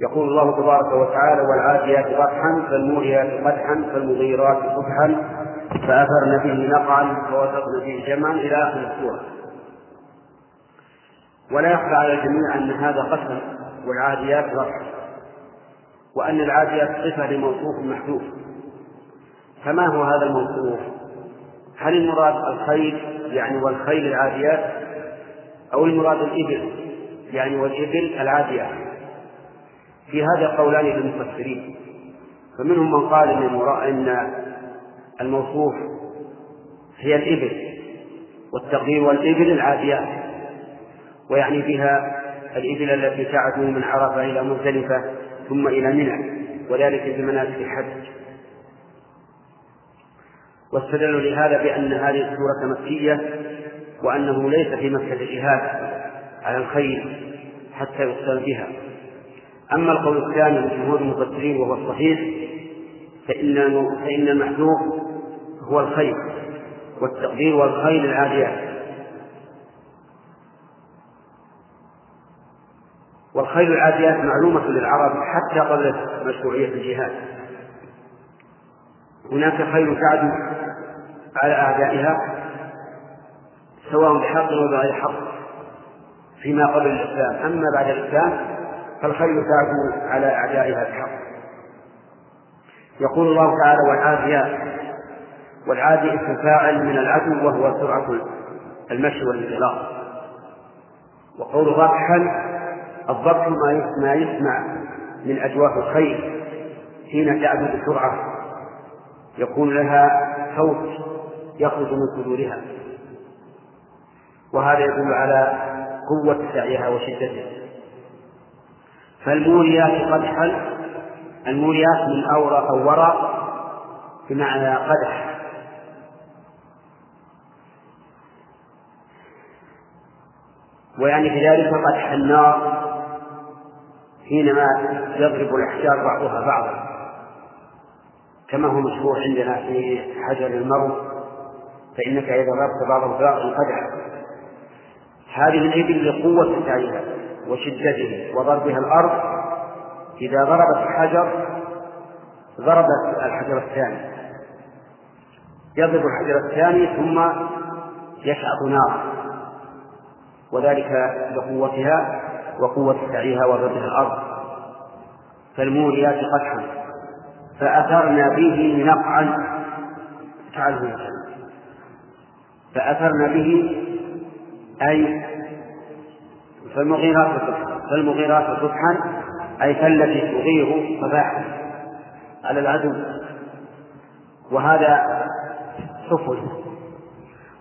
يقول الله تبارك وتعالى والعاديات ضبحا فالموريات قدحا فالمغيرات صبحا. فأثرن به نقعا فوسطن به جمعا إلى آخر السورة. ولا يخفى على الجميع أن هذا قسم والعاديات ضبحا وأن العاديات صفة لموصوف محذوف. فما هو هذا الموصوف؟ هل المراد الخيل يعني والخيل العاديات أو المراد الإبل يعني والإبل العاديات؟ في هذا قولان للمفسرين فمنهم من قال إن إن الموصوف هي الإبل والتقدير والإبل العاديات ويعني بها الإبل التي تعدو من عرفة إلى مزدلفة ثم إلى منى وذلك في مناسك الحج. واستدلوا لهذا بأن هذه السورة مكية وأنه ليس في مكة جهاد على الخير حتى يقتل بها. أما القول الثاني من جمهور المفسرين وهو الصحيح فإن فإن المحذوف هو الخير والتقدير والخيل العاديات والخيل العاديات معلومة للعرب حتى قبل مشروعية الجهاد. هناك خيل تعدو على أعدائها سواء بحق أو بغير حق فيما قبل الإسلام. أما بعد الإسلام فالخيل تعدو على أعدائها بحق يقول الله تعالى والعاديات والعادي اسم فاعل من العدو وهو سرعة المشي والانطلاق. وقول ضبحا الضبح ما يسمع من أجواف الخيل حين تعدو بسرعة. يكون لها صوت يخرج من صدورها. وهذا يدل على قوة سعيها وشدته فالموريات قدحا الموريات من أورى أو ورى بمعنى قدح. ويعني بذلك قدح النار حينما يضرب الأحجار بعضها بعضا. كما هو مشهور عندنا في حجر المرو فإنك إذا ضربت بعض البعض انقدح هذه الإبل لقوة سعيها وشدته وضربها الأرض إذا ضربت الحجر ضربت الحجر الثاني. يضرب الحجر الثاني ثم يشعط نارا. وذلك لقوتها وقوة سعيها وضربها الأرض. فالموريات قدحا. فأثرنا به نقعا. تعالوا فأثرنا به أي فالمغيرات صبحا. فالمغيرات صبحا أي فالتي تغير صباحا على العدو. وهذا سفل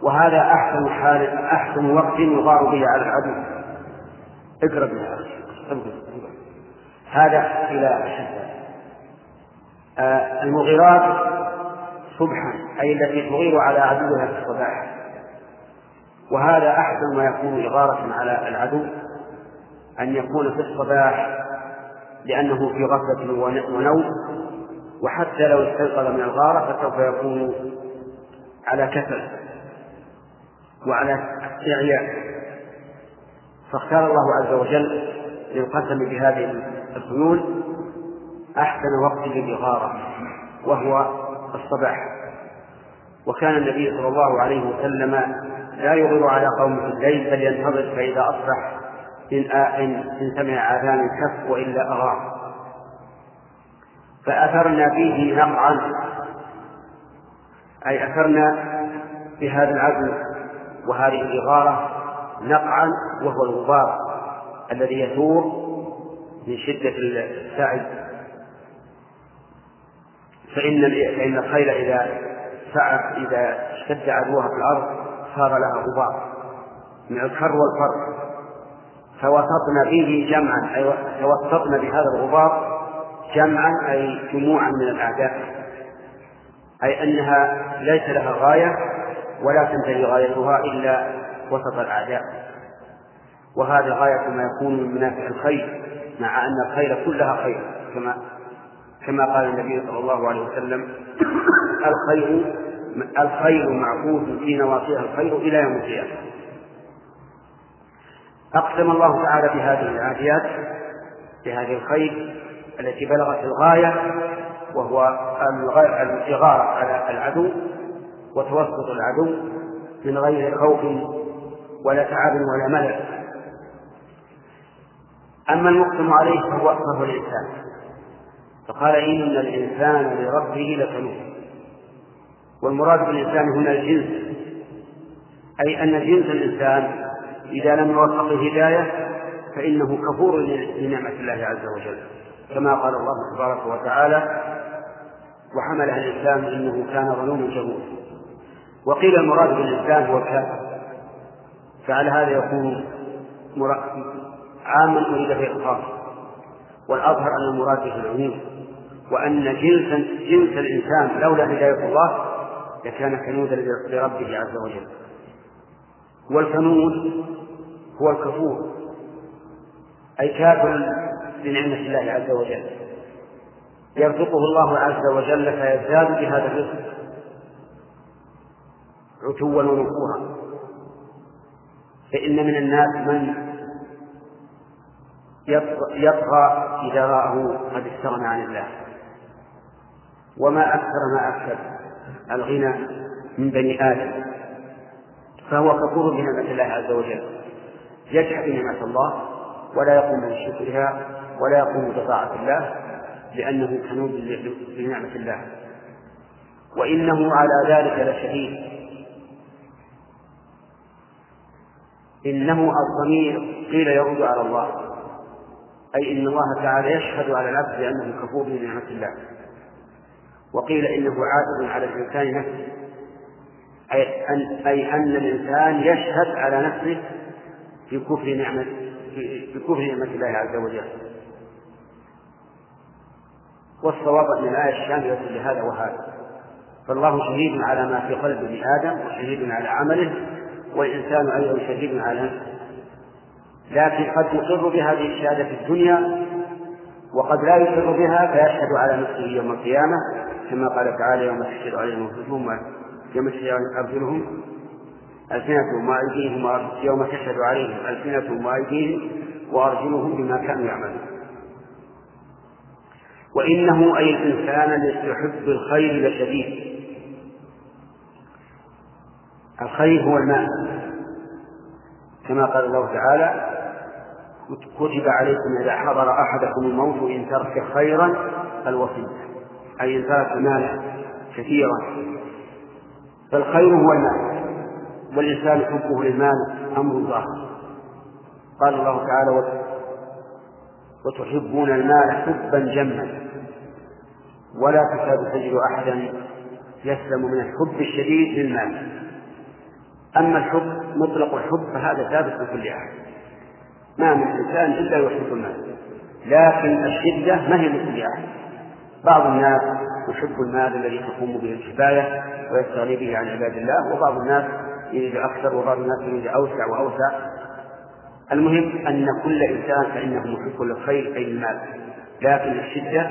وهذا أحسن حال أحسن وقت يغار به على العدو. اقرب يا هذا إلى أشد آه المغيرات صبحا أي التي تغير على عدوها في الصباح. وهذا أحسن ما يكون إغارة على العدو أن يكون في الصباح لأنه في غفلة ونوم وحتى لو استيقظ من الغارة فسوف يكون على كسل وعلى استعياء فاختار الله عز وجل للقسم بهذه الخيول أحسن وقت للإغارة وهو الصباح. وكان النبي صلى الله عليه وسلم لا يغير على قوم في الليل بل ينتظر فإذا أصبح إن إن سمع آذان الكف وإلا أغار فأثرنا فيه نقعا. أي أثرنا بهذا العزم وهذه الإغارة نقعا وهو الغبار الذي يثور من شدة السعي. فإن فإن الخيل إذا سعى إذا اشتد عدوها في الأرض صار لها غبار. من الكر والفر فوسطنا به جمعا أي توسطنا بهذا الغبار جمعا أي جموعا من الأعداء. أي أنها ليس لها غاية ولا تنتهي غايتها إلا وسط الأعداء. وهذا غاية ما يكون من منافع الخير مع أن الخير كلها خير كما كما قال النبي صلى الله عليه وسلم الخير الخير معقود في نواصيها الخير إلى يوم القيامة. أقسم الله تعالى بهذه العاديات بهذه الخير التي بلغت الغاية وهو الإغارة على العدو وتوسط العدو من غير خوف ولا تعب ولا ملل. أما المقسم عليه فهو فهو الإنسان. فقال إن الإنسان لربه لكنوز والمراد بالإنسان هنا الجنس أي أن جنس الإنسان إذا لم يوفق الهداية فإنه كفور لنعمة الله عز وجل. كما قال الله تبارك وتعالى وحملها الإنسان إنه كان ظلوما جهولا وقيل المراد بالإنسان هو الكافر. فعلى هذا يكون عاما أريد به الخاص والأظهر أن المراد به العموم. وأن جنس جنس الإنسان لولا هداية الله لكان كنودا لربه عز وجل. والكنود هو الكفور أي كافر بنعمة الله عز وجل. يرزقه الله عز وجل فيزداد بهذا الرزق عتوا ونفورا. فإن من الناس من يطغى إذا رآه قد استغنى عن الله. وما أكثر ما أكثر الغنى من بني آدم. فهو كفور بنعمة الله عز وجل. يجحد نعمة الله ولا يقوم بشكرها ولا يقوم بطاعة الله لأنه كنود بنعمة الله. وإنه على ذلك لشهيد. إنه الضمير قيل يعود على الله. أي إن الله تعالى يشهد على العبد بأنه كفور بنعمة الله. وقيل إنه عائد على الإنسان نفسه. أي أن, أي أن الإنسان يشهد على نفسه بكفر نعمة بكفر نعمة الله عز وجل. والصواب أن الآية الشاملة لهذا وهذا. فالله شهيد على ما في قلب ابن آدم وشهيد على عمله والإنسان أيضا شهيد على نفسه. لكن قد يقر بهذه الشهادة في الدنيا وقد لا يقر بها فيشهد على نفسه يوم القيامة كما قال تعالى يوم تشهد عليهم أنفسهم يوم تشهد أرجلهم ألسنتهم وأيديهم يوم تشهد عليهم ألسنتهم وأيديهم وأرجلهم بما كانوا يعملون. وإنه أي الإنسان ليحب الخير لشديد الخير هو المال. كما قال الله تعالى كتب عليكم إذا حضر أحدكم الموت إن ترك خيرا الوصية أي إن ترك مالا كثيرا. فالخير هو المال والإنسان حبه للمال أمر ظاهر. قال الله تعالى وتحبون المال حبا جما ولا تكاد تجد أحدا يسلم من الحب الشديد للمال. أما الحب مطلق الحب فهذا ثابت لكل أحد. ما من إنسان إلا يحب المال لكن الشدة ما هي لكل أحد. بعض الناس يحب المال الذي تقوم به الكفاية ويستغني به عن عباد الله وبعض الناس يريد أكثر وبعض الناس يريد أوسع وأوسع. المهم أن كل إنسان فإنه محب للخير أي المال لكن الشدة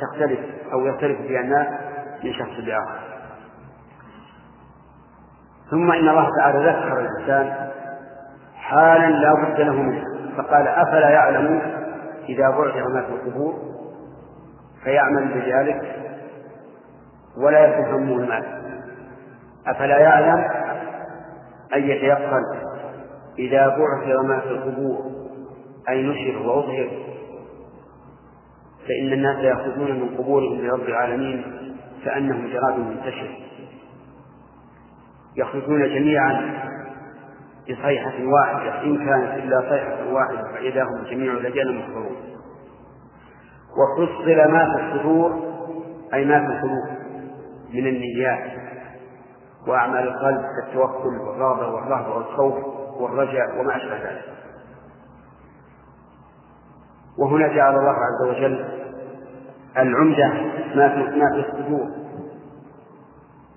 تختلف أو يختلف فيها الناس من شخص لآخر. ثم إن الله تعالى ذكر الإنسان حالا لا بد له منها فقال أفلا يعلم إذا بعثر ما في القبور؟ فيعمل بذلك ولا يكون همه المال أفلا يعلم أن يتيقن إذا بعثر ما في القبور أي نشر وأظهر؟ فإن الناس يأخذون من قبورهم لرب العالمين كأنهم جراد منتشر. يخرجون جميعا بصيحة واحدة إن كانت إلا صيحة واحدة فإذا هم جميع لجان محضرون وفصل ما في الصدور أي ما في القلوب من النيات وأعمال القلب كالتوكل والرغبة والرهبة والخوف والرجاء وما أشبه ذلك. وهنا جعل الله عز وجل العمدة ما في ما في الصدور.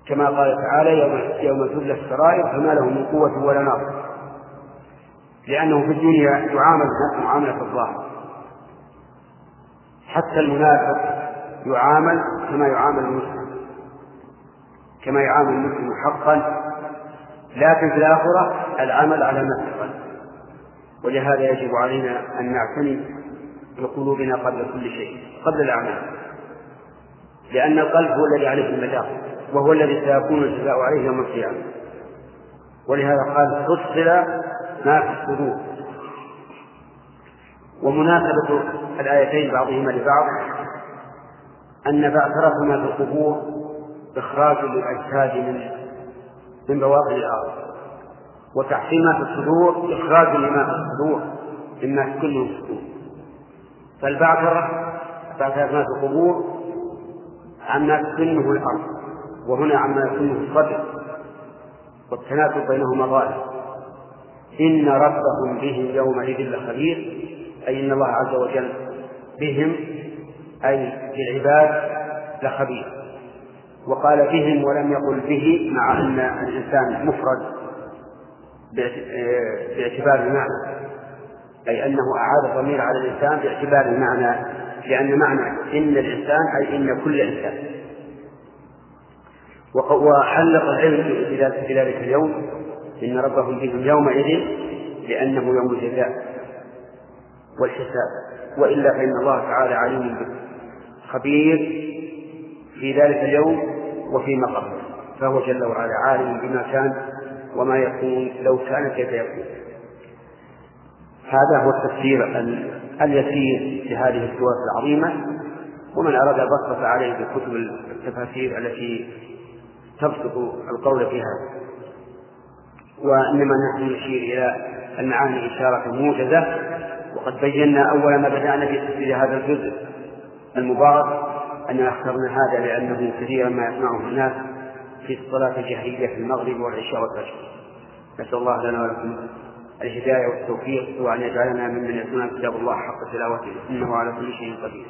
كما قال تعالى يوم يوم تبلى السرائر فما له من قوة ولا ناصر لأنه في الدنيا يعامل الناس معاملة الظاهر. حتى المنافق يعامل كما يعامل المسلم. كما يعامل المسلم حقا لكن في الآخرة العمل على ما في ولهذا يجب علينا أن نعتني بقلوبنا قبل كل شيء قبل الأعمال. لأن القلب هو الذي عليه المدار وهو الذي سيكون الجزاء عليه يوم القيامة. ولهذا قال فصل ما في الصدور. ومناسبة الآيتين بعضهما لبعض أن بعثرهما في القبور إخراج للأجساد من من بواطن الأرض. وتحسين في الصدور إخراج لما في الصدور مما كله الصدور. فالبعثرة بعثرة ما في القبور عما تكنه الأرض وهنا عما يكنه الصدر. والتناسب بينهما ظاهر. إن ربهم بهم يومئذ لخبير أي إن الله عز وجل بهم أي بالعباد لخبير. وقال بهم ولم يقل به مع أن الإنسان مفرد باعتبار المعنى. أي أنه أعاد الضمير على الإنسان باعتبار المعنى لأن معنى إن الإنسان أي إن كل إنسان. وحلق العلم في ذلك اليوم إن ربهم بهم يومئذ لأنه يوم الجزاء والحساب. وإلا فإن الله تعالى عليم خبير في ذلك اليوم وفيما قبله فهو جل وعلا عالم بما كان وما يكون لو كان كيف يكون. هذا هو التفسير اليسير لهذه السورة العظيمة. ومن أراد بسط عليه بكتب التفاسير التي تبسط القول في هذا وإنما نحن نشير إلى المعاني إشارة موجزة. وقد بينا أول ما بدأنا في تفسير هذا الجزء المبارك أننا اخترنا هذا لأنه كثيرا ما يسمعه الناس في الصلاة الجهرية في المغرب والعشاء والفجر نسأل الله لنا ولكم الهداية والتوفيق وأن يجعلنا ممن يتلون كتاب الله حق تلاوته إنه على كل شيء قدير.